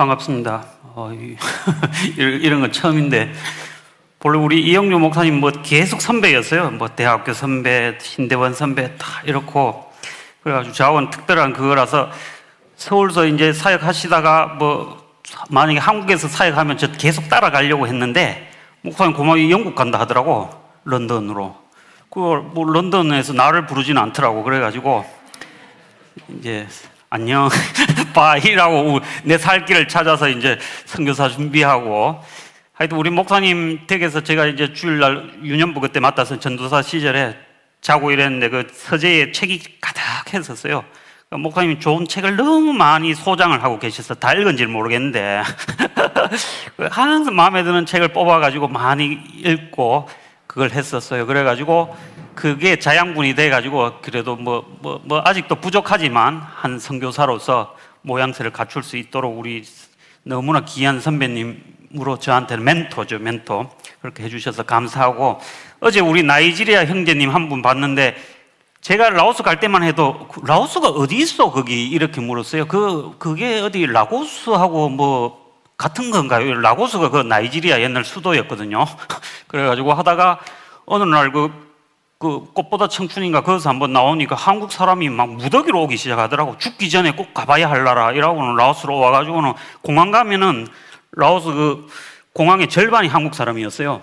반갑습니다. 어, 이런 건 처음인데 원래 우리 이영주 목사님 뭐 계속 선배였어요. 뭐 대학교 선배, 신대원 선배 다 이렇고 그래가지고 저하고는 특별한 그거라서 서울서 이제 사역하시다가 뭐 만약에 한국에서 사역하면 저 계속 따라가려고 했는데 목사님 고마워 영국 간다 하더라고 런던으로. 그걸 뭐 런던에서 나를 부르지는 않더라고 그래가지고 이제 안녕 bye라고 내 살 길을 찾아서 이제 선교사 준비하고 하여튼 우리 목사님 댁에서 제가 이제 주일날 유년부 그때 맡아서 전도사 시절에 자고 이랬는데 그 서재에 책이 가득했었어요. 그 목사님이 좋은 책을 너무 많이 소장을 하고 계셔서 다 읽은지 모르겠는데 항상 마음에 드는 책을 뽑아가지고 많이 읽고 그걸 했었어요. 그래가지고 그게 자양분이 돼가지고 그래도 뭐, 뭐, 뭐 아직도 부족하지만 한 선교사로서 모양새를 갖출 수 있도록 우리 너무나 귀한 선배님 으로 저한테는 멘토죠, 멘토. 그렇게 해주셔서 감사하고, 어제 우리 나이지리아 형제님 한 분 봤는데, 제가 라오스 갈 때만 해도, 그 라오스가 어디 있어, 거기? 이렇게 물었어요. 그, 그게 어디 라고스하고 뭐, 같은 건가요? 라고스가 그 나이지리아 옛날 수도였거든요. 그래가지고 하다가, 어느 날 그, 그 꽃보다 청춘인가 거기서 한번 나오니까 한국 사람이 막 무더기로 오기 시작하더라고. 죽기 전에 꼭 가봐야 할라라. 이라고는 라오스로 와가지고는 공항 가면은 라오스 그 공항의 절반이 한국 사람이었어요.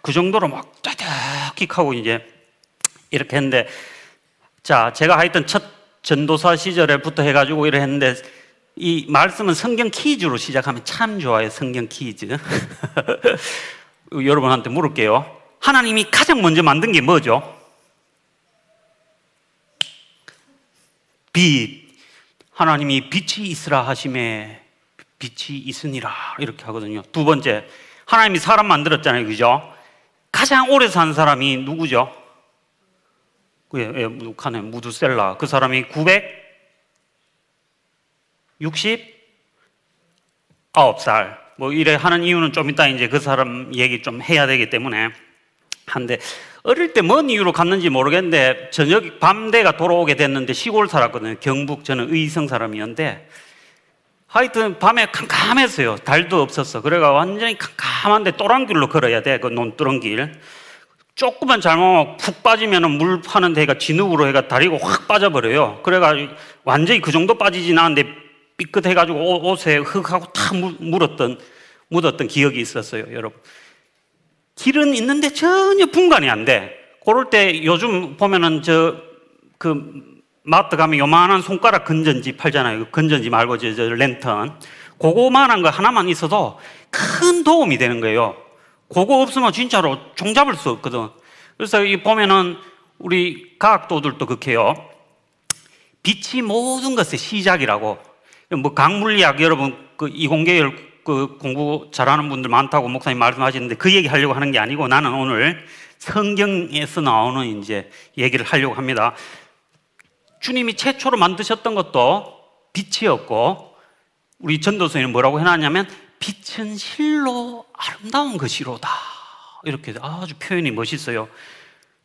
그 정도로 막 짜득킥하고 이제 이렇게 했는데 자 제가 하여튼 첫 전도사 시절에부터 해가지고 이래 했는데 이 말씀은 성경 퀴즈로 시작하면 참 좋아요. 성경 퀴즈. 여러분한테 물을게요. 하나님이 가장 먼저 만든 게 뭐죠? 빛. 하나님이 빛이 있으라 하심에 빛이 있으니라 이렇게 하거든요. 두 번째, 하나님이 사람 만들었잖아요, 그죠? 가장 오래 산 사람이 누구죠? 예, 예, 북한의 무두셀라. 그 사람이 969살. 뭐 이래 하는 이유는 좀 이따 이제 그 사람 얘기 좀 해야 되기 때문에 한데 어릴 때 뭔 이유로 갔는지 모르겠는데 저녁 밤대가 돌아오게 됐는데 시골 살았거든요. 경북 저는 의성 사람이었는데 하여튼 밤에 캄캄했어요. 달도 없었어. 그래가 완전히 캄캄한데 또랑길로 걸어야 돼. 그 논두렁길. 조금만 잘못 푹 빠지면 물 파는 데가 진흙으로 해가 다리가 확 빠져버려요. 그래가지고 완전히 그 정도 빠지진 않은데 삐끗해가지고 옷에 흙하고 다 물었던, 묻었던 기억이 있었어요, 여러분. 길은 있는데 전혀 분간이 안 돼. 그럴 때 요즘 보면은 저, 그, 마트 가면 요만한 손가락 건전지 팔잖아요. 그 건전지 말고 저, 저 랜턴. 그거만한 거 하나만 있어도 큰 도움이 되는 거예요. 그거 없으면 진짜로 종 잡을 수 없거든. 그래서 이 보면은 우리 과학도들도 그렇게요. 빛이 모든 것의 시작이라고. 뭐 강물리학 여러분 그 이공계열 그 공부 잘하는 분들 많다고 목사님 말씀하시는데 그 얘기 하려고 하는 게 아니고 나는 오늘 성경에서 나오는 이제 얘기를 하려고 합니다. 주님이 최초로 만드셨던 것도 빛이었고 우리 전도서에는 뭐라고 해놨냐면 빛은 실로 아름다운 것이로다. 이렇게 아주 표현이 멋있어요.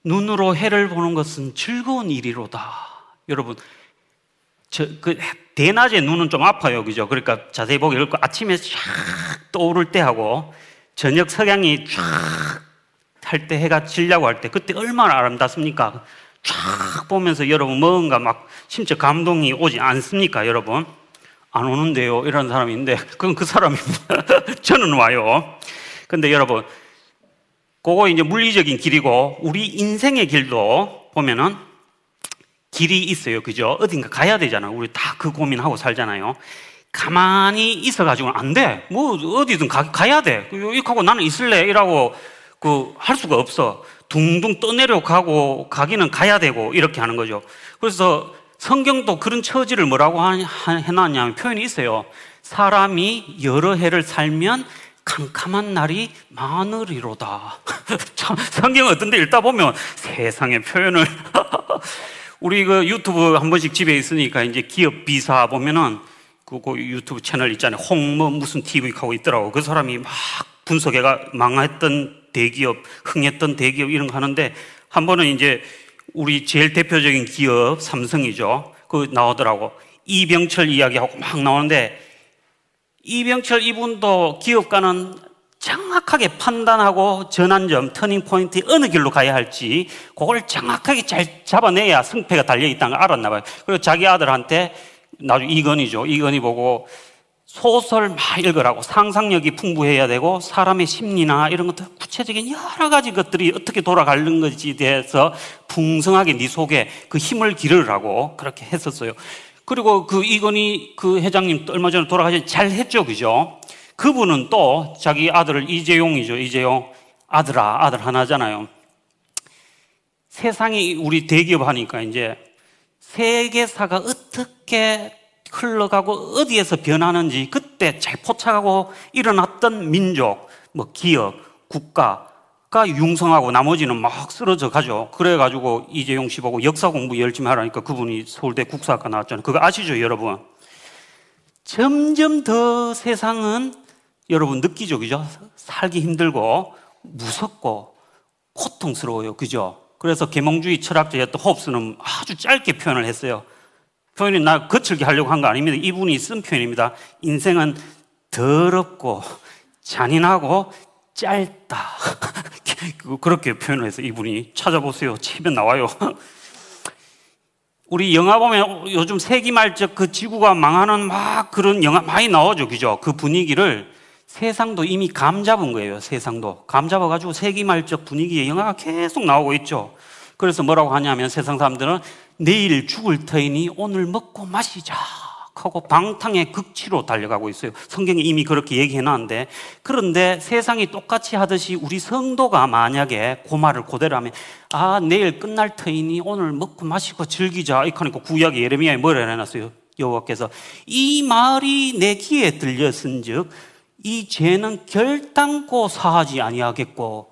눈으로 해를 보는 것은 즐거운 일이로다. 여러분 저, 그 대낮에 눈은 좀 아파요 그죠 그러니까 자세히 보기 어렵고 아침에 쫙 떠오를 때 하고 저녁 석양이 쫙 할 때 해가 지려고 할 때 그때 얼마나 아름답습니까 쫙 보면서 여러분 뭔가 막 심지어 감동이 오지 않습니까, 여러분? 안 오는데요. 이런 사람이 있는데, 그건 그 사람이, 저는 와요. 근데 여러분, 그거 이제 물리적인 길이고, 우리 인생의 길도 보면은 길이 있어요. 그죠? 어딘가 가야 되잖아. 우리 다 그 고민하고 살잖아요. 가만히 있어가지고는 안 돼. 뭐, 어디든 가, 가야 돼. 이렇게 하고 나는 있을래. 이라고 그, 할 수가 없어. 둥둥 떠내려 가고 가기는 가야 되고 이렇게 하는 거죠. 그래서 성경도 그런 처지를 뭐라고 해놨냐면 표현이 있어요. 사람이 여러 해를 살면 캄캄한 날이 많으리로다. 참, 성경 어떤데 읽다 보면 세상의 표현을. 우리 그 유튜브 한 번씩 집에 있으니까 이제 기업 비사 보면은 그, 그 유튜브 채널 있잖아요. 홍뭐 무슨 TV 하고 있더라고. 그 사람이 막 분석해가 망했던 대기업, 흥했던 대기업 이런 거 하는데 한 번은 이제 우리 제일 대표적인 기업 삼성이죠. 그 나오더라고. 이병철 이야기하고 막 나오는데 이병철 이분도 기업가는 정확하게 판단하고 전환점, 터닝 포인트 어느 길로 가야 할지 그걸 정확하게 잘 잡아내야 승패가 달려 있다는 걸 알았나 봐요. 그리고 자기 아들한테 나중에 이건이죠. 이건이 보고 소설 막 읽으라고 상상력이 풍부해야 되고 사람의 심리나 이런 것들 구체적인 여러 가지 것들이 어떻게 돌아가는 것에 대해서 풍성하게 네 속에 그 힘을 기르라고 그렇게 했었어요. 그리고 그 이건희 그 회장님 얼마 전에 돌아가신 잘 했죠, 그죠? 그분은 또 자기 아들을 이재용이죠, 이재용. 아들아, 아들 하나잖아요. 세상이 우리 대기업 하니까 이제 세계사가 어떻게 흘러가고 어디에서 변하는지 그때 잘 포착하고 일어났던 민족, 뭐 기업, 국가가 융성하고 나머지는 막 쓰러져 가죠. 그래가지고 이재용 씨 보고 역사 공부 열심히 하라니까 그분이 서울대 국사학과 나왔잖아요. 그거 아시죠, 여러분? 점점 더 세상은 여러분 느끼죠, 그죠? 살기 힘들고 무섭고 고통스러워요, 그죠? 그래서 계몽주의 철학자였던 홉스는 아주 짧게 표현을 했어요. 표현이 나 거칠게 하려고 한 거 아닙니다. 이분이 쓴 표현입니다. 인생은 더럽고 잔인하고 짧다. 그렇게 표현을 해서 이분이 찾아보세요. 치면 나와요. 우리 영화 보면 요즘 세기말적 그 지구가 망하는 막 그런 영화 많이 나오죠. 그죠? 그 분위기를 세상도 이미 감 잡은 거예요. 세상도. 감 잡아가지고 세기말적 분위기의 영화가 계속 나오고 있죠. 그래서 뭐라고 하냐면 세상 사람들은 내일 죽을 터이니 오늘 먹고 마시자 하고 방탕의 극치로 달려가고 있어요. 성경이 이미 그렇게 얘기해 놨는데 그런데 세상이 똑같이 하듯이 우리 성도가 만약에 그 말을 그대로 하면 아 내일 끝날 터이니 오늘 먹고 마시고 즐기자 이렇게 하니까 구약의 예레미야에 뭐라 해놨어요. 여호와께서 이 말이 내 귀에 들렸은즉 이 죄는 결단코 사하지 아니하겠고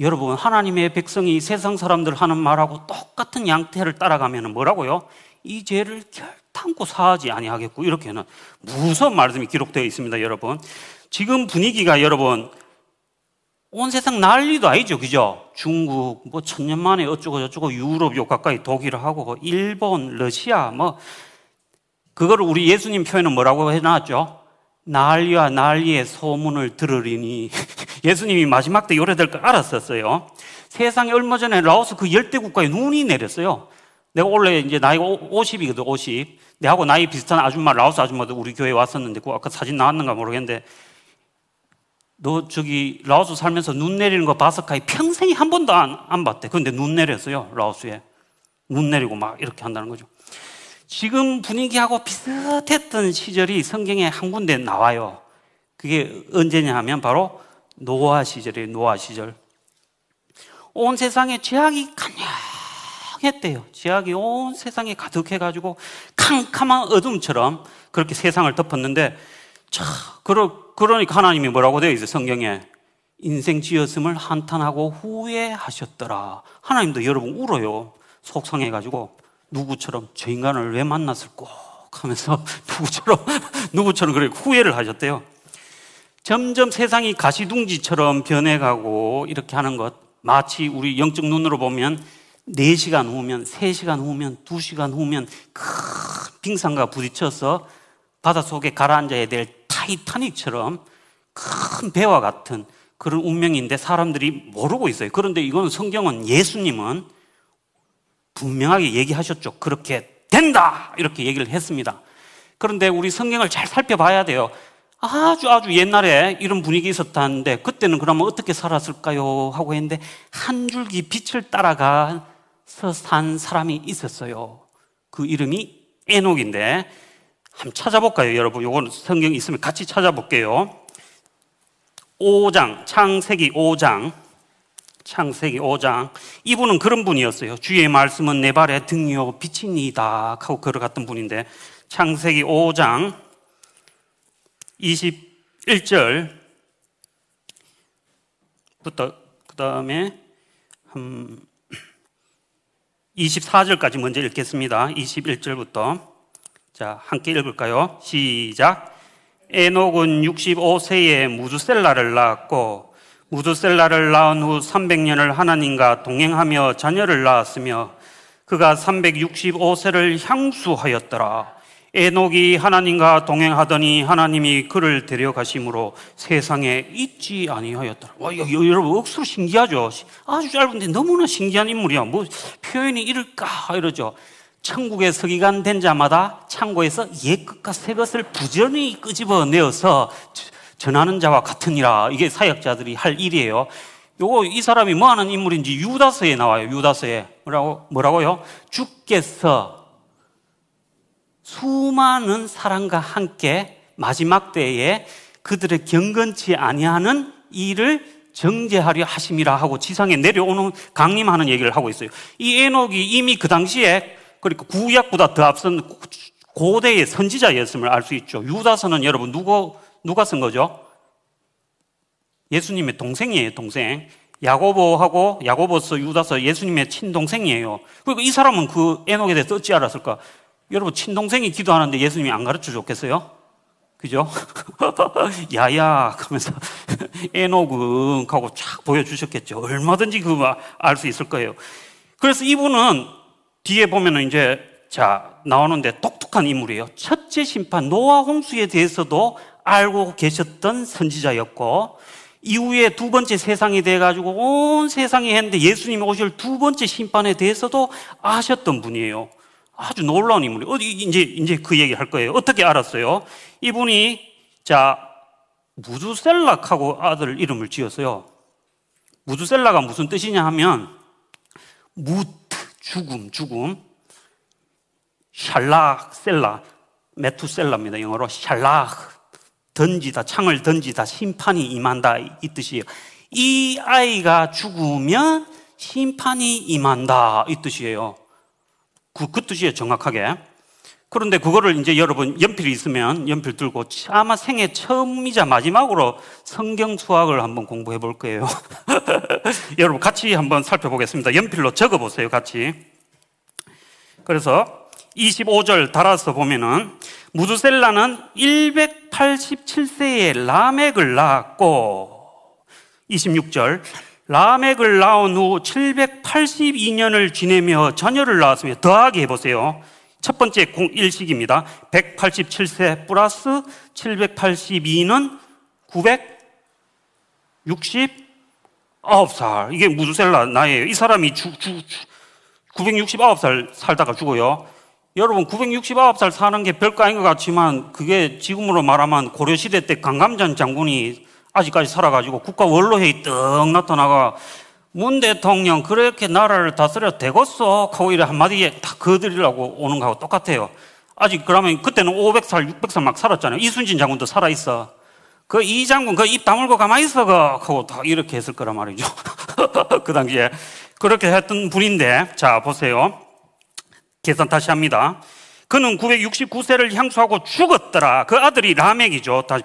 여러분, 하나님의 백성이 세상 사람들 하는 말하고 똑같은 양태를 따라가면 뭐라고요? 이 죄를 결탄코 사하지 아니하겠고 이렇게는 무서운 말씀이 기록되어 있습니다, 여러분. 지금 분위기가 여러분 온 세상 난리도 아니죠, 그죠? 중국 뭐 천년 만에 어쩌고 저쩌고 유럽 요 가까이 독일하고 일본, 러시아 뭐 그거를 우리 예수님 표현은 뭐라고 해놨죠? 난리와 난리의 소문을 들으리니 예수님이 마지막 때 요래 될 걸 알았었어요. 세상에 얼마 전에 라오스 그 열대 국가에 눈이 내렸어요. 내가 원래 이제 나이가 50이거든, 50. 내하고 나이 비슷한 아줌마, 라오스 아줌마도 우리 교회에 왔었는데, 그 아까 사진 나왔는가 모르겠는데, 너 저기 라오스 살면서 눈 내리는 거 바스카이 평생에 한 번도 안, 안 봤대. 근데 눈 내렸어요, 라오스에. 눈 내리고 막 이렇게 한다는 거죠. 지금 분위기하고 비슷했던 시절이 성경에 한 군데 나와요. 그게 언제냐 하면 바로 노아 시절이에요. 노아 시절. 온 세상에 죄악이 간량했대요. 죄악이 온 세상에 가득해가지고 캄캄한 어둠처럼 그렇게 세상을 덮었는데 자, 그러, 그러니까 하나님이 뭐라고 되어 있어요. 성경에. 인생 지었음을 한탄하고 후회하셨더라. 하나님도 여러분 울어요. 속상해가지고 누구처럼 저 인간을 왜 만났을 꼭 하면서 누구처럼 누구처럼 그렇게 후회를 하셨대요. 점점 세상이 가시둥지처럼 변해가고 이렇게 하는 것 마치 우리 영적 눈으로 보면 4시간 후면, 3시간 후면, 2시간 후면 큰 빙산과 부딪혀서 바닷속에 가라앉아야 될 타이타닉처럼 큰 배와 같은 그런 운명인데 사람들이 모르고 있어요. 그런데 이건 성경은 예수님은 분명하게 얘기하셨죠. 그렇게 된다! 이렇게 얘기를 했습니다. 그런데 우리 성경을 잘 살펴봐야 돼요. 아주 아주 옛날에 이런 분위기 있었다는데 그때는 그러면 어떻게 살았을까요? 하고 했는데 한 줄기 빛을 따라가서 산 사람이 있었어요. 그 이름이 에녹인데 한번 찾아볼까요, 여러분? 요거는 성경 있으면 같이 찾아볼게요. 5장, 창세기 5장. 창세기 5장. 이분은 그런 분이었어요. 주의 말씀은 내 발의 등이요 빛이니다 하고 걸어갔던 분인데 창세기 5장 21절부터 그 다음에 한 24절까지 먼저 읽겠습니다. 21절부터. 자, 함께 읽을까요? 시작. 에녹은 65세에 무두셀라를 낳았고, 무두셀라를 낳은 후 300년을 하나님과 동행하며 자녀를 낳았으며, 그가 365세를 향수하였더라. 에녹이 하나님과 동행하더니 하나님이 그를 데려가심으로 세상에 있지 아니하였더라. 와, 여러분 억수로 신기하죠. 아주 짧은데 너무나 신기한 인물이야. 뭐 표현이 이럴까 이러죠. 천국에 서기관 된 자마다 창고에서 옛 것과 새 것을 부지런히 끄집어내어서 전하는 자와 같으니라. 이게 사역자들이 할 일이에요. 요거 이 사람이 뭐 하는 인물인지 유다서에 나와요. 유다서에. 뭐라고 뭐라고요? 주께서 수많은 사람과 함께 마지막 때에 그들의 경건치 아니하는 일을 정제하려 하심이라 하고 지상에 내려오는 강림하는 얘기를 하고 있어요. 이 에녹이 이미 그 당시에 그러니까 구약보다 더 앞선 고대의 선지자였음을 알 수 있죠. 유다서는 여러분 누구 누가 쓴 거죠? 예수님의 동생이에요, 동생. 야고보하고 야고보서 유다서 예수님의 친동생이에요. 그리고 이 사람은 그 에녹에 대해서 어찌 알았을까? 여러분 친동생이 기도하는데 예수님이 안 가르쳐 줬겠어요? 그죠? 야야 그러면서 에녹은 하고 쫙 보여주셨겠죠. 얼마든지 그거 알 수 있을 거예요. 그래서 이분은 뒤에 보면은 이제 자 나오는데 똑똑한 인물이에요. 첫째 심판 노아 홍수에 대해서도 알고 계셨던 선지자였고 이후에 두 번째 세상이 돼가지고 온 세상이 했는데 예수님이 오실 두 번째 심판에 대해서도 아셨던 분이에요. 아주 놀라운 인물이 어디 이제 이제 그 얘기 할 거예요. 어떻게 알았어요? 이분이 자 무두셀락하고 아들 이름을 지었어요. 무두셀라가 무슨 뜻이냐 하면 무트 죽음 죽음 샬락 셀라 메투셀라입니다. 영어로 샬락 던지다 창을 던지다 심판이 임한다 이 뜻이에요. 이 아이가 죽으면 심판이 임한다 이 뜻이에요. 그, 그 뜻이에요, 정확하게. 그런데 그거를 이제 여러분 연필이 있으면 연필 들고 아마 생애 처음이자 마지막으로 성경 수학을 한번 공부해 볼 거예요. 여러분 같이 한번 살펴보겠습니다. 연필로 적어 보세요, 같이. 그래서 25절 달아서 보면은 무드셀라는 187세에 라멕을 낳았고 26절 라멕을 낳은 후 782년을 지내며 자녀를 낳았으며 더하기 해보세요. 첫 번째 공일식입니다 187세 플러스 782는 969살. 이게 무두셀라 나이에요. 이 사람이 주, 주, 주 969살 살다가 죽어요. 여러분 969살 사는 게 별거 아닌 것 같지만 그게 지금으로 말하면 고려시대 때 강감전 장군이 아직까지 살아가지고 국가 원로회의 떡 나타나가 문 대통령 그렇게 나라를 다스려 되겠어 하고 이래 한마디에 다 거드리려고 오는 거하고 똑같아요. 아직 그러면 그때는 500살, 600살 막 살았잖아요. 이순신 장군도 살아있어. 그 이 장군 그 입 다물고 가만히 있어 그 하고 다 이렇게 했을 거란 말이죠. 그 당시에 그렇게 했던 분인데 자 보세요. 계산 다시 합니다. 그는 969세를 향수하고 죽었더라. 그 아들이 라멕이죠. 다시.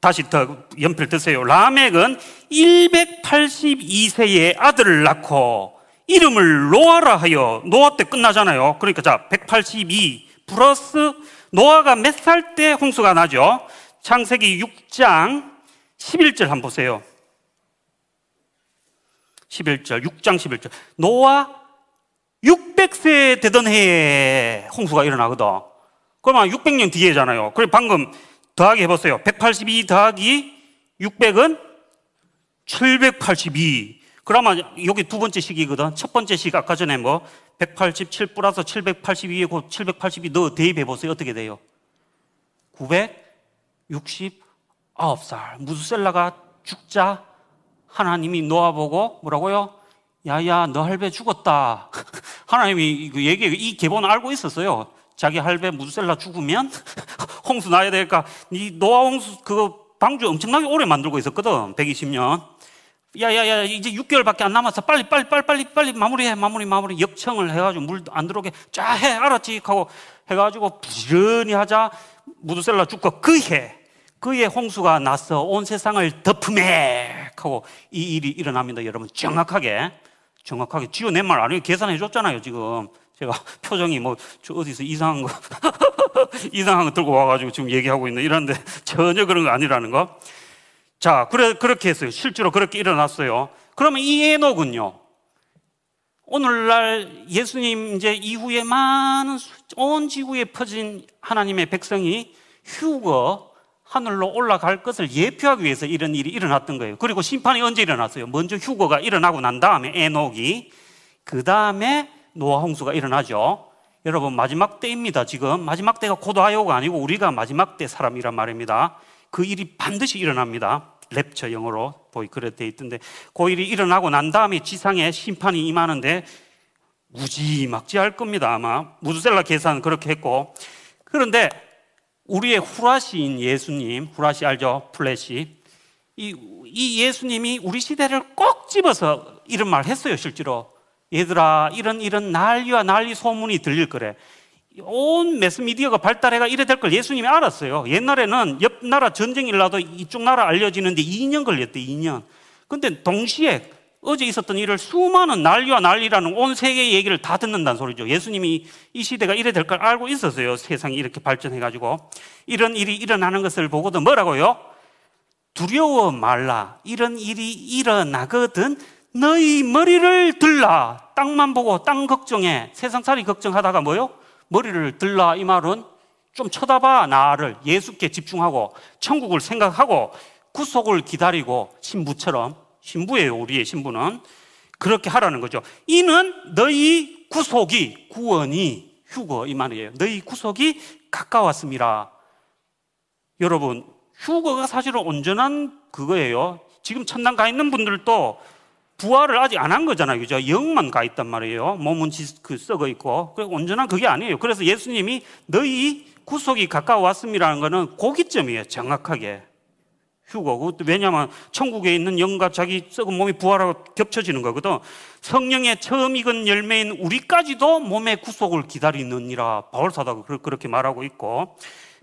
다시 더 연필 드세요. 라멕은 182세의 아들을 낳고 이름을 노아라 하여 노아 때 끝나잖아요. 그러니까 자, 182 플러스 노아가 몇 살 때 홍수가 나죠? 창세기 6장 11절 한번 보세요. 11절, 6장 11절. 노아 600세 되던 해에 홍수가 일어나거든. 그러면 600년 뒤에잖아요. 그래 방금 더하기 해보세요. 182 더하기 600은 782. 그러면 여기 두 번째 식이거든. 첫 번째 식 아까 전에 뭐 187 플러스 782에 그782 넣어 대입해 보세요. 어떻게 돼요? 969살. 무드셀라가 죽자 하나님이 놓아보고 뭐라고요? 야야 너 할배 죽었다. 하나님이 그 얘기 이 계본 알고 있었어요. 자기 할배 무드셀라 죽으면 홍수 나야 될까? 이 노아 홍수 그거 방주 엄청나게 오래 만들고 있었거든. 120년. 야야야 이제 6개월밖에 안 남았어. 빨리 빨리 빨리 빨리 빨리 마무리해 마무리 마무리 역청을 해가지고 물 안 들어오게 쫙해 알았지 하고 해가지고 부지런히 하자 무드셀라 죽고 그해 그해 홍수가 나서 온 세상을 덮음에 하고 이 일이 일어납니다. 여러분 정확하게 정확하게 지어 낸 말 아니에요. 계산해 줬잖아요 지금. 제가 표정이 뭐 어디서 이상한 거 이상한 거 들고 와가지고 지금 얘기하고 있는 이런데 전혀 그런 거 아니라는 거. 자, 그래 그렇게 했어요. 실제로 그렇게 일어났어요. 그러면 이 에녹은요. 오늘날 예수님 이제 이후에 많은 온 지구에 퍼진 하나님의 백성이 휴거 하늘로 올라갈 것을 예표하기 위해서 이런 일이 일어났던 거예요. 그리고 심판이 언제 일어났어요? 먼저 휴거가 일어나고 난 다음에 에녹이 그 다음에 노아 홍수가 일어나죠. 여러분 마지막 때입니다. 지금 마지막 때가 고도하요가 아니고 우리가 마지막 때 사람이란 말입니다. 그 일이 반드시 일어납니다. rapture 영어로 보이 그래 돼 있던데 그 일이 일어나고 난 다음에 지상에 심판이 임하는데 무지막지할 겁니다. 아마 무드셀라 계산 그렇게 했고 그런데 우리의 후라시인 예수님 후라시 알죠? 플래시 이, 이 예수님이 우리 시대를 꼭 집어서 이런 말 했어요 실제로 얘들아 이런 이런 난리와 난리 소문이 들릴 거래 온 매스미디어가 발달해가 이래 될 걸 예수님이 알았어요. 옛날에는 옆 나라 전쟁 일나도 이쪽 나라 알려지는데 2년 걸렸대, 2년. 근데 동시에 어제 있었던 일을 수많은 난리와 난리라는 온 세계의 얘기를 다 듣는다는 소리죠. 예수님이 이 시대가 이래 될 걸 알고 있었어요. 세상이 이렇게 발전해가지고. 이런 일이 일어나는 것을 보고도 뭐라고요? 두려워 말라. 이런 일이 일어나거든 너희 머리를 들라. 땅만 보고 땅 걱정해. 세상살이 걱정하다가 뭐요? 머리를 들라 이 말은 좀 쳐다봐 나를 예수께 집중하고 천국을 생각하고 구속을 기다리고 신부처럼 신부예요 우리의 신부는 그렇게 하라는 거죠 이는 너희 구속이 구원이 휴거 이 말이에요 너희 구속이 가까웠습니다 여러분 휴거가 사실은 온전한 그거예요 지금 천당 가 있는 분들도 부활을 아직 안 한 거잖아요. 그죠? 영만 가 있단 말이에요. 몸은 그 썩어 있고. 온전한 그게 아니에요. 그래서 예수님이 너희 구속이 가까웠음이라는 거는 고기점이에요. 정확하게. 휴거고. 왜냐하면 천국에 있는 영과 자기 썩은 몸이 부활하고 겹쳐지는 거거든. 성령의 처음 익은 열매인 우리까지도 몸의 구속을 기다리느니라. 바울사도가 그렇게 말하고 있고.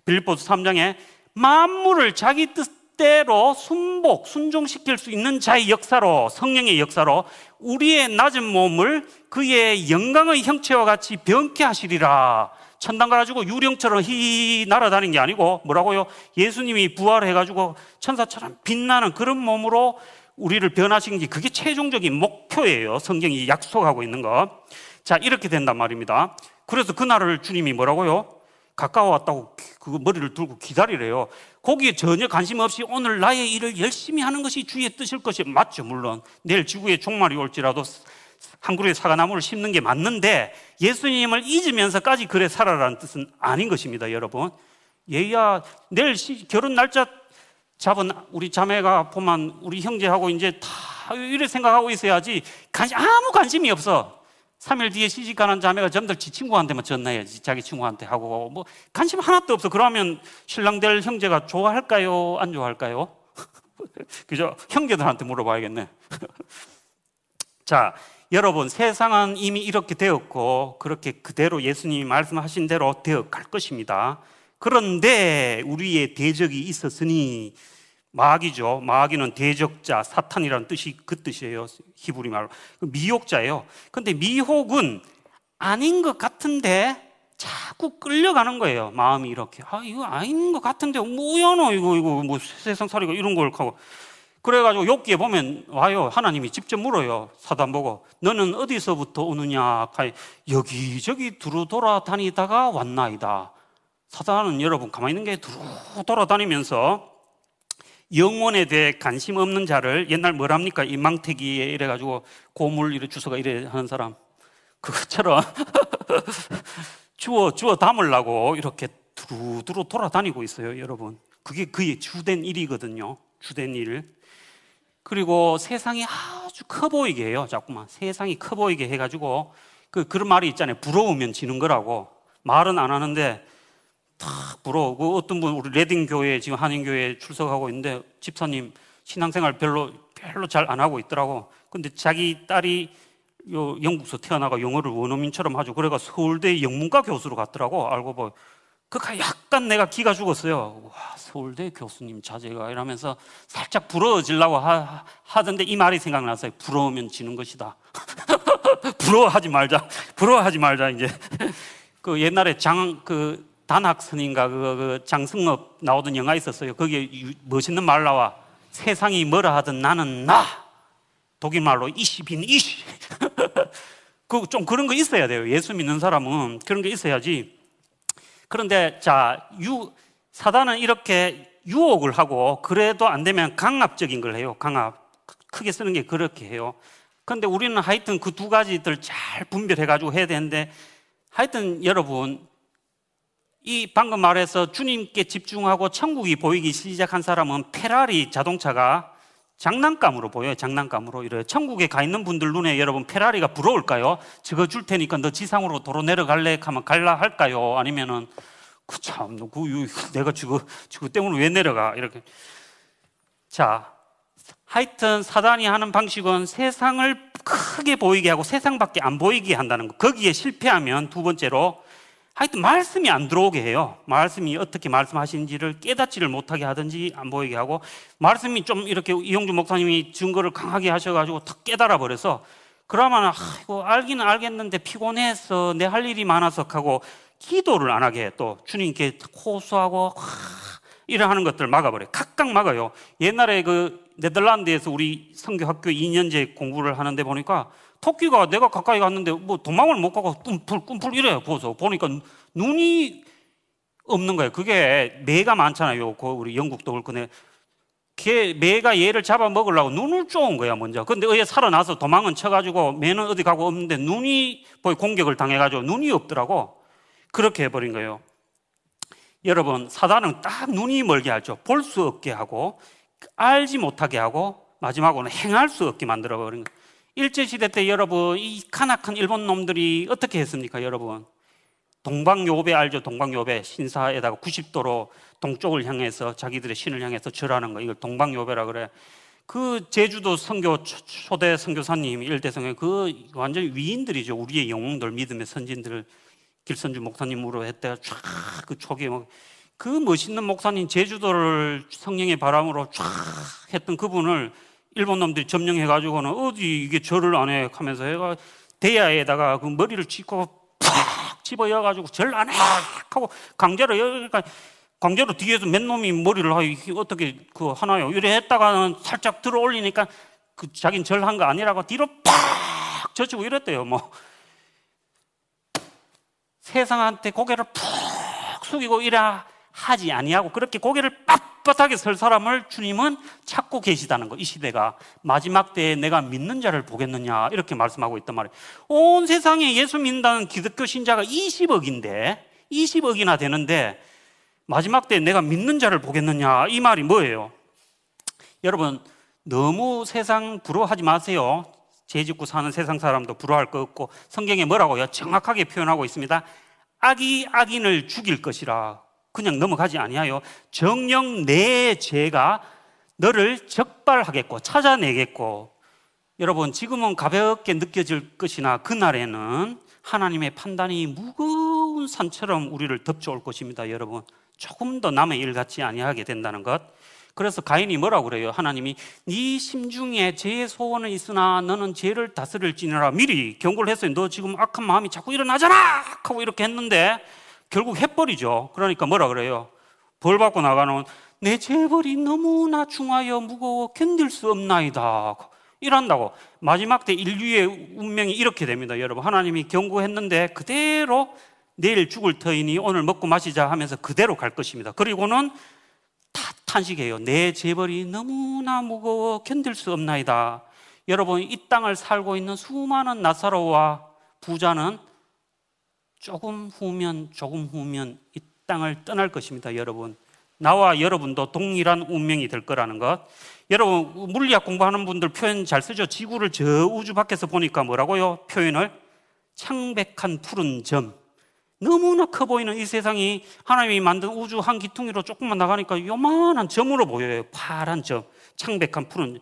빌보스 3장에 만물을 자기 뜻 뜻대로 순복, 순종시킬 수 있는 자의 역사로, 성령의 역사로 우리의 낮은 몸을 그의 영광의 형체와 같이 변케 하시리라. 천당 가가지고 유령처럼 히 날아다니는 게 아니고 뭐라고요? 예수님이 부활해가지고 천사처럼 빛나는 그런 몸으로 우리를 변하신 게 그게 최종적인 목표예요. 성경이 약속하고 있는 거. 자, 이렇게 된단 말입니다. 그래서 그날을 주님이 뭐라고요? 가까워 왔다고 그 머리를 들고 기다리래요. 거기에 전혀 관심 없이 오늘 나의 일을 열심히 하는 것이 주의 뜻일 것이 맞죠, 물론. 내일 지구에 종말이 올지라도 한 그루의 사과나무를 심는 게 맞는데 예수님을 잊으면서까지 그래 살아라는 뜻은 아닌 것입니다, 여러분. 얘야, 내일 시, 결혼 날짜 잡은 우리 자매가 보면 우리 형제하고 이제 다 이래 생각하고 있어야지 관심, 아무 관심이 없어. 3일 뒤에 시집가는 자매가 점들 지 친구한테만 전화해야지 자기 친구한테 하고 뭐 관심 하나도 없어. 그러면 신랑 될 형제가 좋아할까요? 안 좋아할까요? 그죠? 형제들한테 물어봐야겠네. 자 여러분 세상은 이미 이렇게 되었고 그렇게 그대로 예수님이 말씀하신 대로 되어 갈 것입니다 그런데 우리의 대적이 있었으니 마귀죠. 마귀는 대적자, 사탄이라는 뜻이 그 뜻이에요. 히브리 말로. 그 미혹자예요. 근데 미혹은 아닌 것 같은데 자꾸 끌려가는 거예요. 마음이 이렇게. 아, 이거 아닌 것 같은데 뭐야, 너 이거, 이거, 뭐 세상 살이가 이런 걸 하고. 그래가지고 욕기에 보면 와요. 하나님이 직접 물어요. 사단 보고. 너는 어디서부터 오느냐? 여기저기 두루 돌아다니다가 왔나이다. 사단은 여러분 가만히 있는 게 두루 돌아다니면서 영혼에 대해 관심 없는 자를 옛날 뭐랍니까? 이 망태기에 이래가지고 고물 이래 주소가 이래 하는 사람. 그것처럼 주워, 주워 담으려고 이렇게 두루두루 돌아다니고 있어요, 여러분. 그게 그의 주된 일이거든요. 주된 일. 그리고 세상이 아주 커 보이게 해요, 자꾸만. 세상이 커 보이게 해가지고 그, 그런 말이 있잖아요. 부러우면 지는 거라고. 말은 안 하는데 탁 부러우고 어떤 분 우리 레딩 교회 지금 한인 교회 출석하고 있는데 집사님 신앙생활 별로 별로 잘 안 하고 있더라고. 근데 자기 딸이 요 영국서 태어나가 영어를 원어민처럼 하죠. 그래가 서울대 영문과 교수로 갔더라고. 알고 보 그 약간 내가 기가 죽었어요. 와 서울대 교수님 자제가 이러면서 살짝 부러워지려고 하, 하던데 이 말이 생각났어요. 부러우면 지는 것이다. 부러워하지 말자. 부러워하지 말자 이제. 그 옛날에 장 그 단학 선인가 그, 그 장승업 나오던 영화 있었어요. 거기에 멋있는 말 나와. 세상이 뭐라 하든 나는 나. 독일 말로 이시 빈 이시. 그 좀 그런 거 있어야 돼요. 예수 믿는 사람은 그런 게 있어야지. 그런데 자, 유 사단은 이렇게 유혹을 하고 그래도 안 되면 강압적인 걸 해요. 강압. 크게 쓰는 게 그렇게 해요. 그런데 우리는 하여튼 그 두 가지들 잘 분별해 가지고 해야 되는데 하여튼 여러분 이 방금 말해서 주님께 집중하고 천국이 보이기 시작한 사람은 페라리 자동차가 장난감으로 보여요. 장난감으로 이래 천국에 가 있는 분들 눈에 여러분 페라리가 부러울까요? 저거 줄 테니까 너 지상으로 도로 내려갈래? 하면 갈라 할까요? 아니면은 그참 그 내가 지금 지금 때문에 왜 내려가 이렇게 자 하여튼 사단이 하는 방식은 세상을 크게 보이게 하고 세상밖에 안 보이게 한다는 거. 거기에 실패하면 두 번째로 하여튼 말씀이 안 들어오게 해요. 말씀이 어떻게 말씀하시는지를 깨닫지를 못하게 하든지 안 보이게 하고 말씀이 좀 이렇게 이용주 목사님이 증거를 강하게 하셔가지고 탁 깨달아 버려서 그러면 아이고 알기는 알겠는데 피곤해서 내 할 일이 많아서 하고 기도를 안 하게 또 주님께 호소하고 이러 하는 것들 막아버려요. 각각 막아요. 옛날에 그 네덜란드에서 우리 성교학교 2년제 공부를 하는데 보니까 토끼가 내가 가까이 갔는데 뭐 도망을 못 가고 꿈풀 꿈풀 이래요. 보서 보니까 눈이 없는 거예요. 그게 매가 많잖아요. 그 우리 영국도 그렇고 걔 매가 얘를 잡아 먹으려고 눈을 쪼은 거야 먼저. 근데 의에 살아나서 도망은 쳐가지고 매는 어디 가고 없는데 눈이 거의 공격을 당해가지고 눈이 없더라고. 그렇게 해버린 거예요. 여러분 사단은 딱 눈이 멀게 하죠. 볼 수 없게 하고 알지 못하게 하고 마지막으로는 행할 수 없게 만들어 버린 거예요. 일제 시대 때 여러분 이 카나큰 일본 놈들이 어떻게 했습니까, 여러분? 동방요배 알죠? 동방요배 신사에다가 90도로 동쪽을 향해서 자기들의 신을 향해서 절하는 거 이걸 동방요배라 그래. 그 제주도 선교 초대 선교사님 일대성에 그 완전 위인들이죠. 우리의 영웅들 믿음의 선진들 길선주 목사님으로 했다가 쫙그 초기에 뭐그 멋있는 목사님 제주도를 성령의 바람으로 쫙 했던 그분을 일본 놈들이 점령해 가지고는 어디 이게 절을 안 해 하면서 해가 대야에다가 그 머리를 짚고 팍 집어여 가지고 절 안 해 하고 강제로 여기까 강제로 뒤에서 맨 놈이 머리를 하이 어떻게 그 하나요? 이래 했다가는 살짝 들어 올리니까 그 자긴 절한 거 아니라고 뒤로 팍 젖히고 이랬대요. 뭐 세상한테 고개를 푹 숙이고 이라 하지 아니하고 그렇게 고개를 빳빳하게 설 사람을 주님은 찾고 계시다는 거. 이 시대가 마지막 때에 내가 믿는 자를 보겠느냐 이렇게 말씀하고 있단 말이에요. 온 세상에 예수 믿는다는 기독교 신자가 20억인데 20억이나 되는데 마지막 때에 내가 믿는 자를 보겠느냐 이 말이 뭐예요? 여러분 너무 세상 부러워하지 마세요. 죄 짓고 사는 세상 사람도 부러워할 거 없고 성경에 뭐라고요? 정확하게 표현하고 있습니다. 악이 악인을 죽일 것이라 그냥 넘어가지 아니하여 정령 내 죄가 너를 적발하겠고 찾아내겠고 여러분 지금은 가볍게 느껴질 것이나 그날에는 하나님의 판단이 무거운 산처럼 우리를 덮쳐올 것입니다 여러분. 조금 더 남의 일 같지 아니하게 된다는 것. 그래서 가인이 뭐라고 그래요? 하나님이 네 심중에 죄의 소원은 있으나 너는 죄를 다스릴지니라. 미리 경고를 했어요. 너 지금 악한 마음이 자꾸 일어나잖아! 하고 이렇게 했는데 결국 해버리죠. 그러니까 뭐라 그래요? 벌 받고 나가는 내 재벌이 너무나 중하여 무거워 견딜 수 없나이다. 이란다고. 마지막 때 인류의 운명이 이렇게 됩니다. 여러분. 하나님이 경고했는데 그대로 내일 죽을 터이니 오늘 먹고 마시자 하면서 그대로 갈 것입니다. 그리고는 다 탄식해요. 내 재벌이 너무나 무거워 견딜 수 없나이다. 여러분, 이 땅을 살고 있는 수많은 나사로와 부자는 조금 후면 조금 후면 이 땅을 떠날 것입니다, 여러분. 나와 여러분도 동일한 운명이 될 거라는 것. 여러분 물리학 공부하는 분들 표현 잘 쓰죠. 지구를 저 우주 밖에서 보니까 뭐라고요? 표현을 창백한 푸른 점. 너무나 커 보이는 이 세상이 하나님이 만든 우주 한 기퉁이로 조금만 나가니까 요만한 점으로 보여요. 파란 점, 창백한 푸른.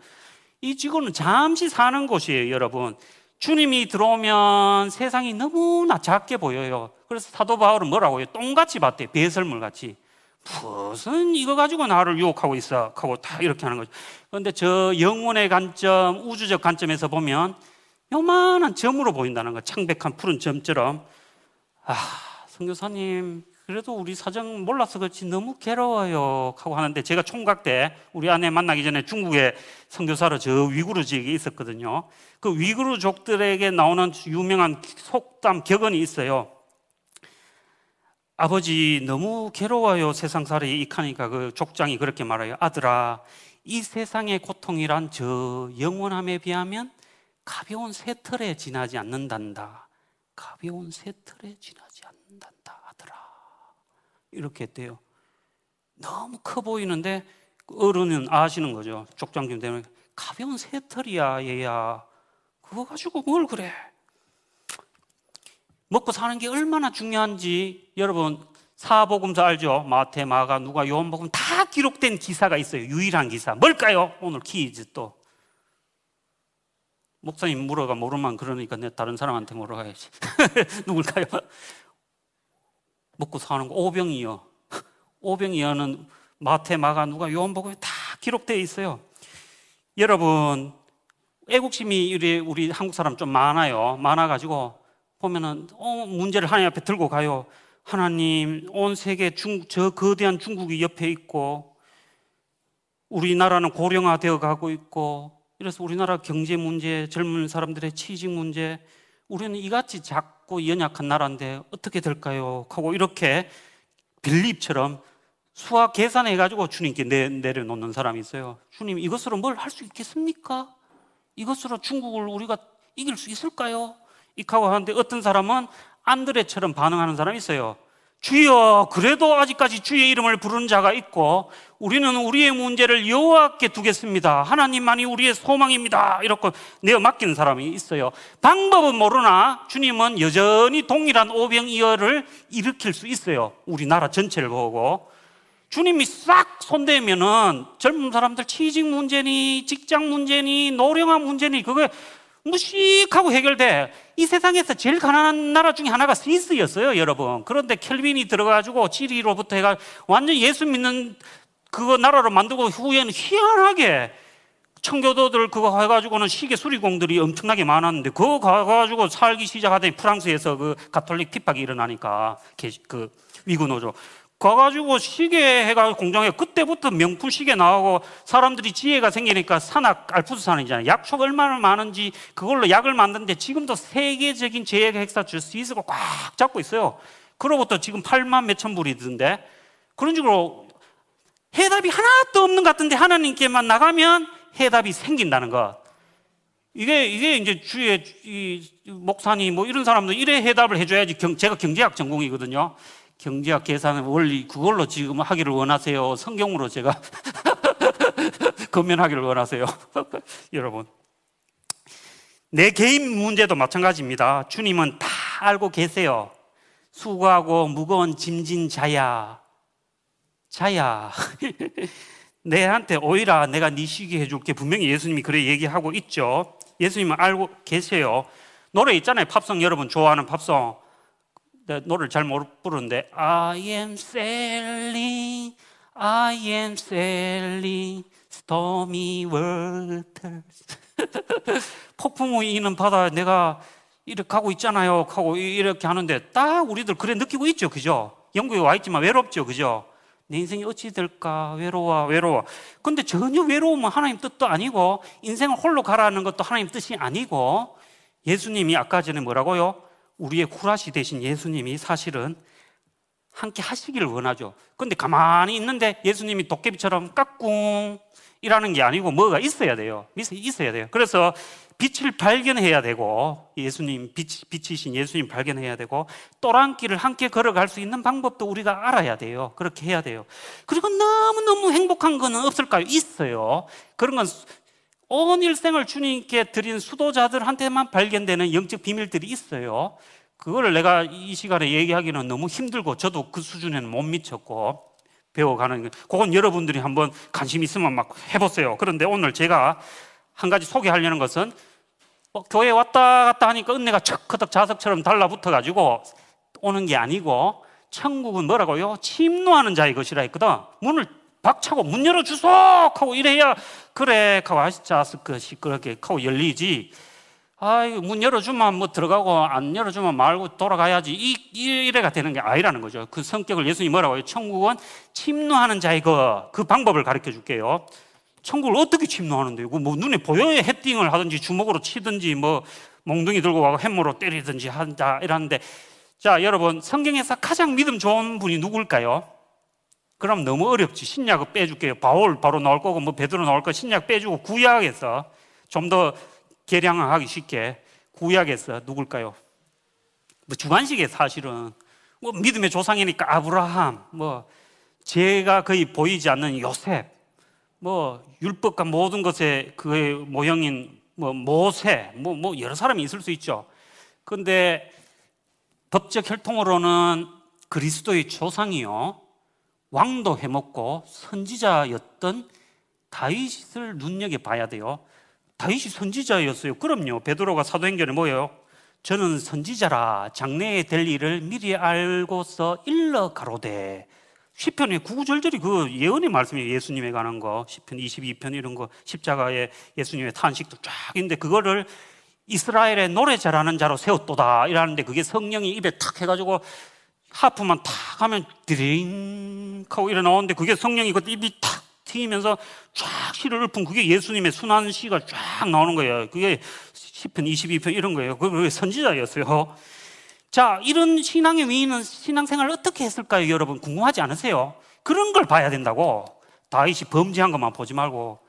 이 지구는 잠시 사는 곳이에요, 여러분. 주님이 들어오면 세상이 너무나 작게 보여요. 그래서 사도 바울은 뭐라고 해요? 똥같이 봤대. 배설물 같이. 무슨 이거 가지고 나를 유혹하고 있어. 하고 다 이렇게 하는 거죠. 그런데 저 영혼의 관점, 우주적 관점에서 보면 요만한 점으로 보인다는 거. 창백한 푸른 점처럼. 아, 성교사님, 그래도 우리 사정 몰라서 그렇지 너무 괴로워요 하고 하는데 제가 총각 때 우리 아내 만나기 전에 중국에 선교사로 저 위구르 지역에 있었거든요. 그 위구르족들에게 나오는 유명한 속담 격언이 있어요. 아버지 너무 괴로워요 세상살이 익하니까 그 족장이 그렇게 말해요. 아들아 이 세상의 고통이란 저 영원함에 비하면 가벼운 새털에 지나지 않는단다. 가벼운 새털에 아들아. 이렇게 했대요. 너무 커 보이는데 어른은 아시는 거죠. 족장님 때문에 가벼운 새털이야, 얘야. 그거 가지고 뭘 그래? 먹고 사는 게 얼마나 중요한지 여러분 사복음서 알죠? 마태, 마가, 누가, 요한복음 다 기록된 기사가 있어요. 유일한 기사. 뭘까요? 오늘 퀴즈 또. 목사님 물어가 모르면 그러니까 내 다른 사람한테 물어가야지. 누굴까요? 먹고 사는 거 오병이어. 오병이어는 마태, 마가, 누가, 요한복음에 다 기록되어 있어요. 여러분 애국심이 우리, 우리 한국 사람 좀 많아요. 많아가지고 보면은 어, 문제를 하나님 앞에 들고 가요. 하나님, 온 세계 중, 저 거대한 중국이 옆에 있고, 우리나라는 고령화되어 가고 있고, 이래서 우리나라 경제 문제, 젊은 사람들의 취직 문제, 우리는 이같이 작고 연약한 나라인데 어떻게 될까요? 하고 이렇게 빌립처럼 수학 계산해 가지고 주님께 내, 내려놓는 사람이 있어요. 주님, 이것으로 뭘 할 수 있겠습니까? 이것으로 중국을 우리가 이길 수 있을까요? 이하고 하는데 어떤 사람은 안드레처럼 반응하는 사람이 있어요. 주여, 그래도 아직까지 주의 이름을 부르는 자가 있고, 우리는 우리의 문제를 여호와께 두겠습니다. 하나님만이 우리의 소망입니다. 이렇게 내어 맡기는 사람이 있어요. 방법은 모르나 주님은 여전히 동일한 오병이어를 일으킬 수 있어요. 우리나라 전체를 보고. 주님이 싹 손대면은 젊은 사람들 취직 문제니, 직장 문제니, 노령화 문제니, 그게 무식하고 해결돼. 이 세상에서 제일 가난한 나라 중에 하나가 스위스였어요, 여러분. 그런데 켈빈이 들어가지고 지리로부터 해가 완전 예수 믿는 그거 나라로 만들고 후에는 희한하게 청교도들 그거 해가지고는 시계 수리공들이 엄청나게 많았는데 그거 가가지고 살기 시작하더니 프랑스에서 그 가톨릭 핍박이 일어나니까 그 위구 노조 가가지고 시계 해가 공장에 그때부터 명품 시계 나오고 사람들이 지혜가 생기니까 산악 알프스 산이잖아요. 약초가 얼마나 많은지 그걸로 약을 만드는데 지금도 세계적인 제약 핵사 스위스가 꽉 잡고 있어요. 그로부터 지금 8만 몇천 불이던데 그런 식으로 해답이 하나도 없는 것 같은데 하나님께만 나가면 해답이 생긴다는 것. 이게, 이게 이제 주의 이 목사님 뭐 이런 사람도 이래 해답을 해줘야지 경, 제가 경제학 전공이거든요. 경제학 계산 원리 그걸로 지금 하기를 원하세요. 성경으로 제가 건면하기를 원하세요. 여러분. 내 개인 문제도 마찬가지입니다. 주님은 다 알고 계세요. 수고하고 무거운 짐진 자야. 자야. 내한테 오히려 내가 네 쉬게 해줄게. 분명히 예수님이 그래 얘기하고 있죠. 예수님은 알고 계세요. 노래 있잖아요. 팝송 여러분 좋아하는 팝송. 노래를 잘 못 부르는데 I am sailing, I am sailing, stormy waters. 폭풍이 있는 바다에 내가 이렇게 가고 있잖아요. 하고 이렇게 하는데 딱 우리들 그래 느끼고 있죠. 그죠? 영국에 와 있지만 외롭죠. 그죠? 내 인생이 어찌 될까? 외로워, 외로워. 근데 전혀 외로우면 하나님 뜻도 아니고 인생을 홀로 가라는 것도 하나님 뜻이 아니고 예수님이 아까 전에 뭐라고요? 우리의 후라시 대신 예수님이 사실은 함께 하시기를 원하죠. 근데 가만히 있는데 예수님이 도깨비처럼 깍꿍 이라는 게 아니고 뭐가 있어야 돼요. 있어야 돼요. 그래서 빛을 발견해야 되고 예수님 빛, 빛이신 예수님 발견해야 되고 또랑길을 함께 걸어갈 수 있는 방법도 우리가 알아야 돼요. 그렇게 해야 돼요. 그리고 너무너무 행복한 거는 없을까요? 있어요. 그런 건 온 일생을 주님께 드린 수도자들한테만 발견되는 영적 비밀들이 있어요. 그거를 내가 이 시간에 얘기하기는 너무 힘들고 저도 그 수준에는 못 미쳤고 배워가는 그건 여러분들이 한번 관심 있으면 막 해보세요. 그런데 오늘 제가 한 가지 소개하려는 것은 어, 교회 왔다 갔다 하니까 은혜가 척커덕 자석처럼 달라붙어 가지고 오는 게 아니고 천국은 뭐라고요? 침노하는 자의 것이라 했거든. 문을 박차고 문 열어 주소! 하고 이래야 그래 하고 아시자스 그 시끄럽게 하고 열리지 아, 문 열어주면 뭐 들어가고 안 열어주면 말고 돌아가야지. 이, 이래가 되는 게 아니라는 거죠. 그 성격을 예수님이 뭐라고 해요? 천국은 침노하는 자의 그, 그 방법을 가르쳐 줄게요. 천국을 어떻게 침노하는데 요? 뭐 눈에 보여야 헤딩을 하든지 주먹으로 치든지 뭐 몽둥이 들고 가고 햄머로 때리든지 한다 이러는데 자, 여러분 성경에서 가장 믿음 좋은 분이 누굴까요? 그럼 너무 어렵지. 신약을 빼줄게요. 바울 바로 나올 거고 뭐 베드로 나올 거 신약 빼주고 구약에서 좀더 계량하기 쉽게 구약에서 누굴까요? 뭐 주관식에 사실은 뭐 믿음의 조상이니까 아브라함, 뭐 제가 거의 보이지 않는 요셉, 뭐 율법과 모든 것의 그의 모형인 뭐 모세, 뭐, 뭐 여러 사람이 있을 수 있죠. 그런데 법적 혈통으로는 그리스도의 조상이요 왕도 해먹고 선지자였던 다윗을 눈여겨 봐야 돼요. 다윗이 선지자였어요. 그럼요. 베드로가 사도행전에 뭐예요? 저는 선지자라 장래에 될 일을 미리 알고서 일러 가로되 시편에 구구절절이 그 예언의 말씀이 예수님에 관한 거 시편 22편 이런 거 십자가에 예수님의 탄식도 쫙 있는데 그거를 이스라엘의 노래 잘하는 자로 세웠도다 이라는데 그게 성령이 입에 탁 해가지고 하프만 탁 하면 드링 하고 일어 나오는데 그게 성령이 그 입이 탁 튀면서 쫙 시를 읊은 그게 예수님의 순한 시가 쫙 나오는 거예요. 그게 10편, 22편 이런 거예요. 그게 선지자였어요. 자, 이런 신앙의 위인은 신앙생활을 어떻게 했을까요? 여러분 궁금하지 않으세요? 그런 걸 봐야 된다고. 다윗이 범죄한 것만 보지 말고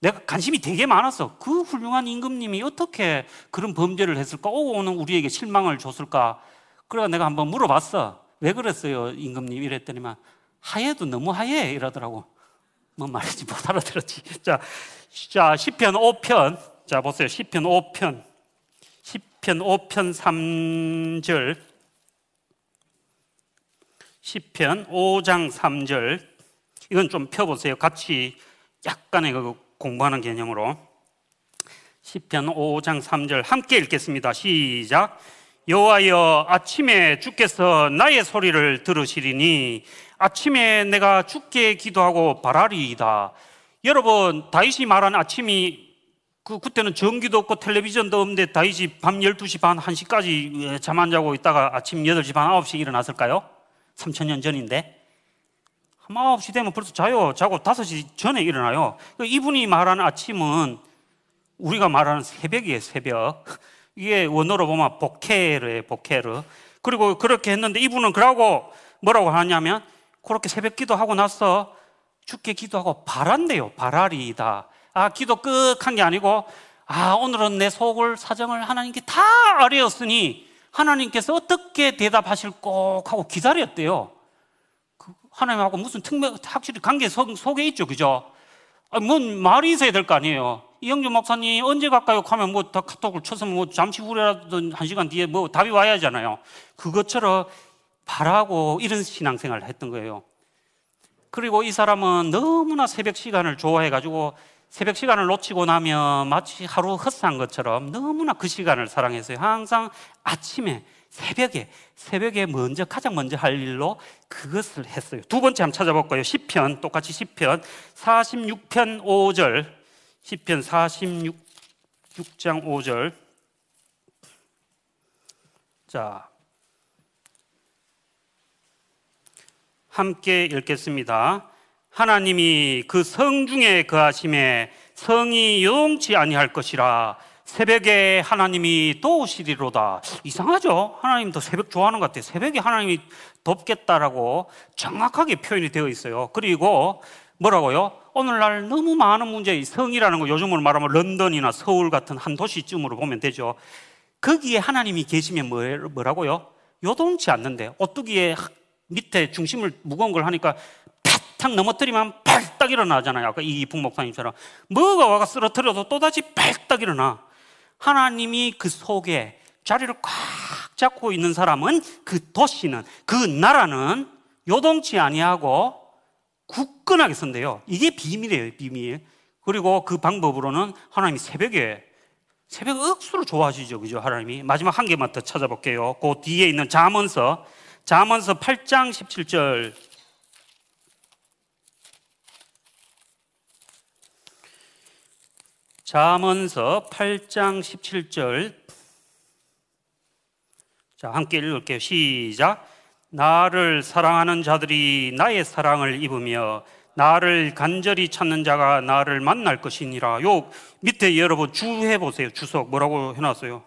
내가 관심이 되게 많았어. 그 훌륭한 임금님이 어떻게 그런 범죄를 했을까? 오는 우리에게 실망을 줬을까? 그래가 내가 한번 물어봤어. 왜 그랬어요, 임금님? 이랬더니만 하얘도 너무 하얘 이러더라고. 뭔 말인지 못 알아들었지. 자, 자, 10편 5편. 자, 보세요. 10편 5편. 10편 5편 3절. 10편 5장 3절. 이건 좀 펴보세요. 같이 약간의 그 공부하는 개념으로. 10편 5장 3절 함께 읽겠습니다. 시작. 여호와여 아침에 주께서 나의 소리를 들으시리니 아침에 내가 죽게 기도하고 바라리이다. 여러분, 다윗이 말한 아침이 그, 그때는 전기도 없고 텔레비전도 없는데 다윗이 밤 12시 반, 1시까지 잠 안 자고 있다가 아침 8시 반, 9시 일어났을까요? 3천년 전인데. 한 9시 되면 벌써 자요. 자고 5시 전에 일어나요. 그 이분이 말하는 아침은 우리가 말하는 새벽이에요, 새벽. 이게 원어로 보면 보케르예요, 보케르. 그리고 그렇게 했는데 이분은 그러고 뭐라고 하냐면 그렇게 새벽 기도하고 나서 죽게 기도하고 바란대요. 바라리다. 아, 기도 끝한 게 아니고, 아, 오늘은 내 속을 사정을 하나님께 다 아뢰었으니 하나님께서 어떻게 대답하실 꼭 하고 기다렸대요. 그 하나님하고 무슨 특명, 확실히 관계 속, 속에 있죠. 그죠? 아, 뭔 말이 있어야 될 거 아니에요. 이영주 목사님 언제 갈까요? 하면 뭐 다 카톡을 쳐서 뭐 잠시 후라도 한 시간 뒤에 뭐 답이 와야 하잖아요. 그것처럼 바라고 이런 신앙생활을 했던 거예요. 그리고 이 사람은 너무나 새벽 시간을 좋아해가지고 새벽 시간을 놓치고 나면 마치 하루 헛산 것처럼 너무나 그 시간을 사랑했어요. 항상 아침에 새벽에 새벽에 먼저 가장 먼저 할 일로 그것을 했어요. 두 번째 한번 찾아볼까요? 10편 똑같이 10편 46편 5절 10편 46장 5절 자 함께 읽겠습니다. 하나님이 그 성 중에 거하심에 성이 용치 아니할 것이라 새벽에 하나님이 도우시리로다. 이상하죠? 하나님도 새벽 좋아하는 것 같아요. 새벽에 하나님이 돕겠다라고 정확하게 표현이 되어 있어요. 그리고 뭐라고요? 오늘날 너무 많은 문제, 성이라는 거 요즘으로 말하면 런던이나 서울 같은 한 도시쯤으로 보면 되죠. 거기에 하나님이 계시면 뭐라고요? 요동치 않는데 오뚜기에 밑에 중심을 무거운 걸 하니까 탁 넘어뜨리면 발딱 일어나잖아요. 아까 이북 목사님처럼. 뭐가 와가 쓰러뜨려도 또다시 발딱 일어나. 하나님이 그 속에 자리를 꽉 잡고 있는 사람은 그 도시는, 그 나라는 요동치 아니하고 굳건하게 선대요. 이게 비밀이에요, 비밀. 그리고 그 방법으로는 하나님이 새벽에 새벽 억수로 좋아하시죠, 그죠? 하나님이 마지막 한 개만 더 찾아볼게요. 그 뒤에 있는 자문서 잠언서 8장 17절 잠언서 8장 17절 자, 함께 읽을게요. 시작. 나를 사랑하는 자들이 나의 사랑을 입으며 나를 간절히 찾는 자가 나를 만날 것이니라. 요 밑에 여러분 주 해 보세요. 주석 뭐라고 해놨어요?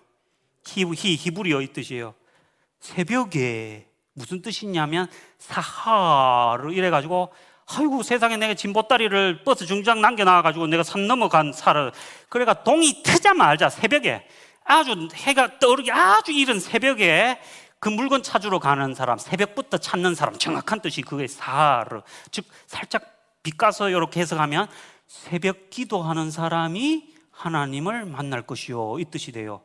히, 히 히브리어 이 뜻이에요. 새벽에 무슨 뜻이냐면 사하르 이래가지고 아이고 세상에 내가 진보다리를 버스 중장 남겨놔가지고 내가 산 넘어간 살을 그래가 동이 트자마자 새벽에 아주 해가 떠오르기 아주 이른 새벽에 그 물건 찾으러 가는 사람 새벽부터 찾는 사람 정확한 뜻이 그게 사르. 즉 살짝 빗가서 이렇게 해석하면 새벽 기도하는 사람이 하나님을 만날 것이요. 이 뜻이 돼요.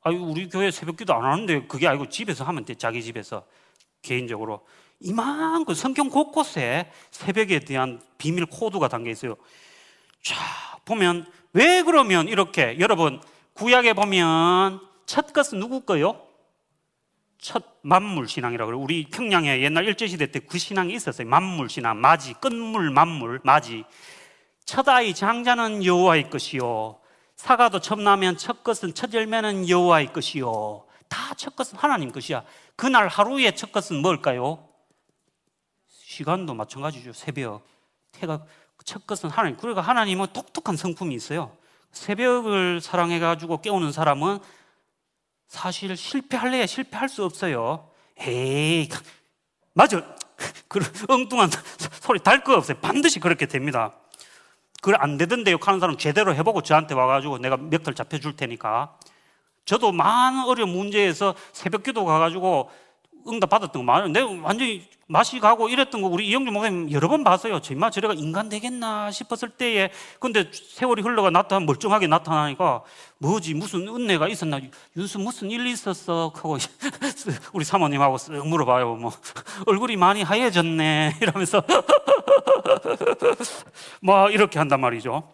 아유 우리 교회 새벽 기도 안 하는데 그게 아니고 집에서 하면 돼 자기 집에서. 개인적으로. 이만큼 성경 곳곳에 새벽에 대한 비밀 코드가 담겨 있어요. 자, 보면 왜 그러면 이렇게 여러분 구약에 보면 첫 것은 누구 거요? 첫 만물 신앙이라고. 우리 평양에 옛날 일제 시대 때 그 신앙이 있었어요. 만물 신앙, 마지, 끝물 만물, 마지. 첫 아이 장자는 여호와의 것이요. 사과도 첨 나면 첫 것은 첫 열매는 여호와의 것이요. 다 첫 것은 하나님 것이야. 그날 하루의 첫 것은 뭘까요? 시간도 마찬가지죠. 새벽. 태가 첫 것은 하나님. 그러니까 하나님은 독특한 성품이 있어요. 새벽을 사랑해 가지고 깨우는 사람은 사실 실패할래야 실패할 수 없어요. 에이, 맞아. 그 엉뚱한 소리 달 거 없어요. 반드시 그렇게 됩니다. 그걸 안 되던데요 하는 사람 제대로 해보고 저한테 와가지고 내가 몇 털 잡혀줄 테니까. 저도 많은 어려운 문제에서 새벽 기도 가가지고 응답 받았던 거 많아요. 내가 완전히 맛이 가고 이랬던 거 우리 이영주 목사님 여러 번 봤어요. 정말 저래가 인간 되겠나 싶었을 때에 근데 세월이 흘러가 나타나 멀쩡하게 나타나니까 뭐지 무슨 은혜가 있었나 윤수 무슨 일 있었어 하고 우리 사모님하고 쓱 물어봐요. 뭐 얼굴이 많이 하얘졌네 이러면서 뭐 이렇게 한단 말이죠.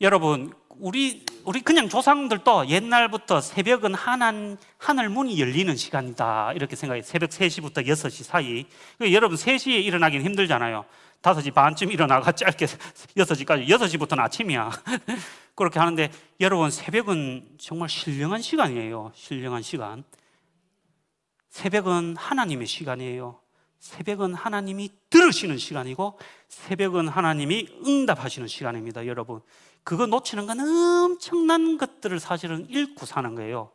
여러분 우리 우리 그냥 조상들도 옛날부터 새벽은 하난, 하늘 문이 열리는 시간이다 이렇게 생각해요. 새벽 3시부터 6시 사이. 그러니까 여러분 3시에 일어나기는 힘들잖아요. 5시 반쯤 일어나가 짧게 6시까지 6시부터는 아침이야. 그렇게 하는데 여러분 새벽은 정말 신령한 시간이에요. 신령한 시간. 새벽은 하나님의 시간이에요. 새벽은 하나님이 들으시는 시간이고 새벽은 하나님이 응답하시는 시간입니다, 여러분. 그거 놓치는 건 엄청난 것들을 사실은 잃고 사는 거예요.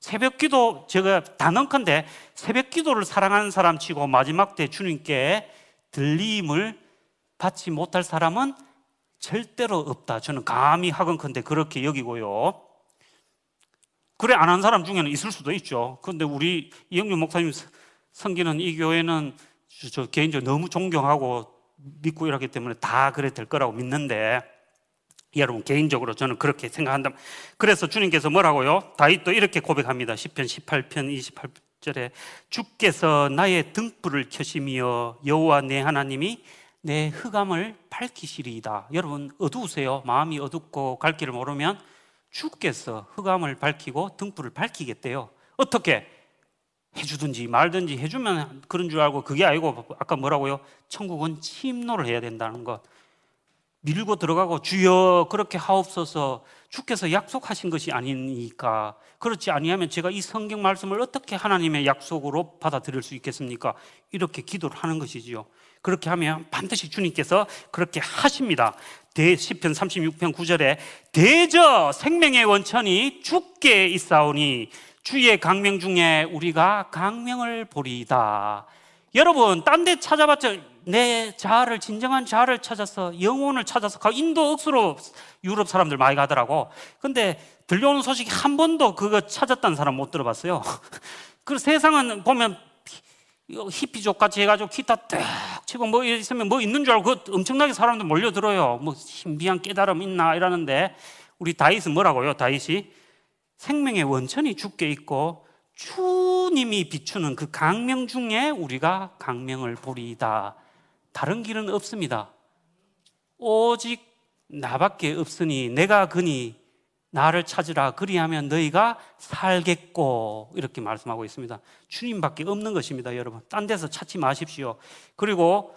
새벽 기도 제가 단언컨대 새벽 기도를 사랑하는 사람 치고 마지막 때 주님께 들림을 받지 못할 사람은 절대로 없다. 저는 감히 하건컨대 그렇게 여기고요. 그래 안 한 사람 중에는 있을 수도 있죠. 그런데 우리 이영준 목사님 성기는 이 교회는 저 개인적으로 너무 존경하고 믿고 이러기 때문에 다 그래 될 거라고 믿는데 여러분 개인적으로 저는 그렇게 생각한다. 그래서 주님께서 뭐라고요? 다윗도 이렇게 고백합니다. 10편 18편 28절에 주께서 나의 등불을 켜시며 여호와 내 하나님이 내 흑암을 밝히시리이다. 여러분 어두우세요? 마음이 어둡고 갈 길을 모르면 주께서 흑암을 밝히고 등불을 밝히겠대요. 어떻게? 해주든지 말든지 해주면 그런 줄 알고 그게 아니고 아까 뭐라고요? 천국은 침노를 해야 된다는 것. 밀고 들어가고 주여 그렇게 하옵소서 주께서 약속하신 것이 아니니까 그렇지 아니하면 제가 이 성경 말씀을 어떻게 하나님의 약속으로 받아들일 수 있겠습니까? 이렇게 기도를 하는 것이지요. 그렇게 하면 반드시 주님께서 그렇게 하십니다. 대 10편 36편 9절에 대저 생명의 원천이 죽게 있사오니 주의 강명 중에 우리가 강명을 보리이다. 여러분, 딴 데 찾아봤자 내 자아를, 진정한 자아를 찾아서 영혼을 찾아서 인도 억수로 유럽 사람들 많이 가더라고. 근데 들려오는 소식이 한 번도 그거 찾았다는 사람 못 들어봤어요. 그 세상은 보면 히피족 같이 해가지고 기타 딱 치고 뭐 있으면 뭐 있는 줄 알고 그 엄청나게 사람들 몰려들어요. 뭐 신비한 깨달음 있나 이러는데 우리 다윗은 뭐라고요? 다윗이 생명의 원천이 죽게 있고 주님이 비추는 그 강명 중에 우리가 강명을 보리이다. 다른 길은 없습니다. 오직 나밖에 없으니 내가 그니 나를 찾으라 그리하면 너희가 살겠고 이렇게 말씀하고 있습니다. 주님밖에 없는 것입니다, 여러분. 딴 데서 찾지 마십시오. 그리고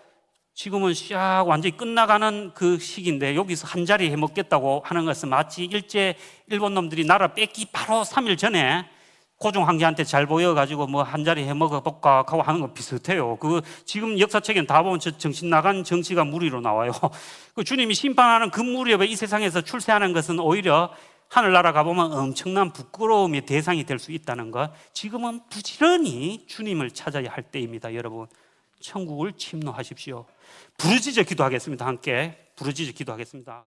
지금은 샥 완전히 끝나가는 그 시기인데 여기서 한 자리 해 먹겠다고 하는 것은 마치 일제 일본 놈들이 나라 뺏기 바로 3일 전에 고종 황제한테 잘 보여가지고 뭐 한 자리 해먹어 볼까 하고 하는 거 비슷해요. 그 지금 역사책엔 다 보면 저 정신 나간 정치가 무리로 나와요. 그 주님이 심판하는 그 무렵에 이 세상에서 출세하는 것은 오히려 하늘나라 가보면 엄청난 부끄러움의 대상이 될 수 있다는 것. 지금은 부지런히 주님을 찾아야 할 때입니다, 여러분. 천국을 침노하십시오. 부르짖어 기도하겠습니다. 함께 부르짖어 기도하겠습니다.